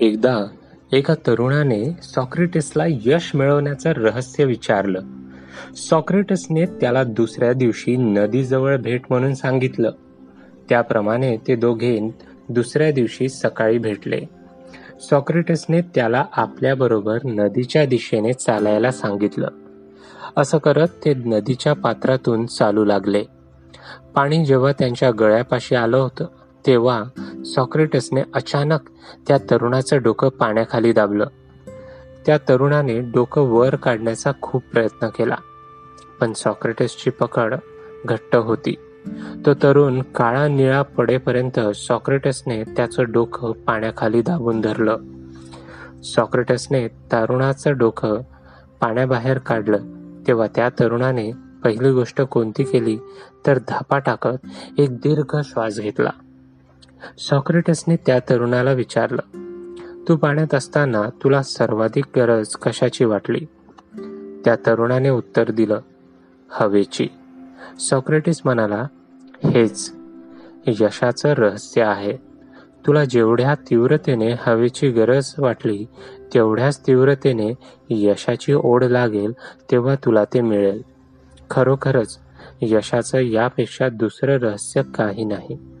एकदा एका तरुणाने सॉक्रेटिसला यश मिळवण्याचं रहस्य विचारलं. सॉक्रेटसने त्याला दुसऱ्या दिवशी नदीजवळ भेट म्हणून सांगितलं. त्याप्रमाणे ते दोघे दुसऱ्या दिवशी सकाळी भेटले. सॉक्रेटसने त्याला आपल्याबरोबर नदीच्या दिशेने चालायला सांगितलं. असं करत ते नदीच्या पात्रातून चालू लागले. पाणी जेव्हा त्यांच्या गळ्यापाशी आलं होतं तेव्हा सॉक्रेटसने अचानक त्या तरुणाचं डोकं पाण्याखाली दाबलं. त्या तरुणाने डोकं वर काढण्याचा खूप प्रयत्न केला पण सॉक्रेटसची पकड घट्ट होती. तो तरुण काळा निळा पडेपर्यंत सॉक्रेटसने त्याचं डोकं पाण्याखाली दाबून धरलं. सॉक्रेटसने तरुणाचं डोकं पाण्याबाहेर काढलं. तेव्हा त्या तरुणाने पहिली गोष्ट कोणती केली? तर धापा टाकत एक दीर्घ श्वास घेतला. सॉक्रेटसने त्या तरुणाला विचारलं तू पाण्यात असताना तुला सर्वाधिक गरज कशाची वाटली? त्या तरुणाने उत्तर दिलं हवेची. सॉक्रेटिस म्हणाला हेच यशाचं रहस्य आहे. तुला जेवढ्या तीव्रतेने हवेची गरज वाटली तेवढ्याच तीव्रतेने यशाची ओढ लागेल तेव्हा तुला ते मिळेल. खरोखरच यशाचं यापेक्षा दुसरं रहस्य काही नाही.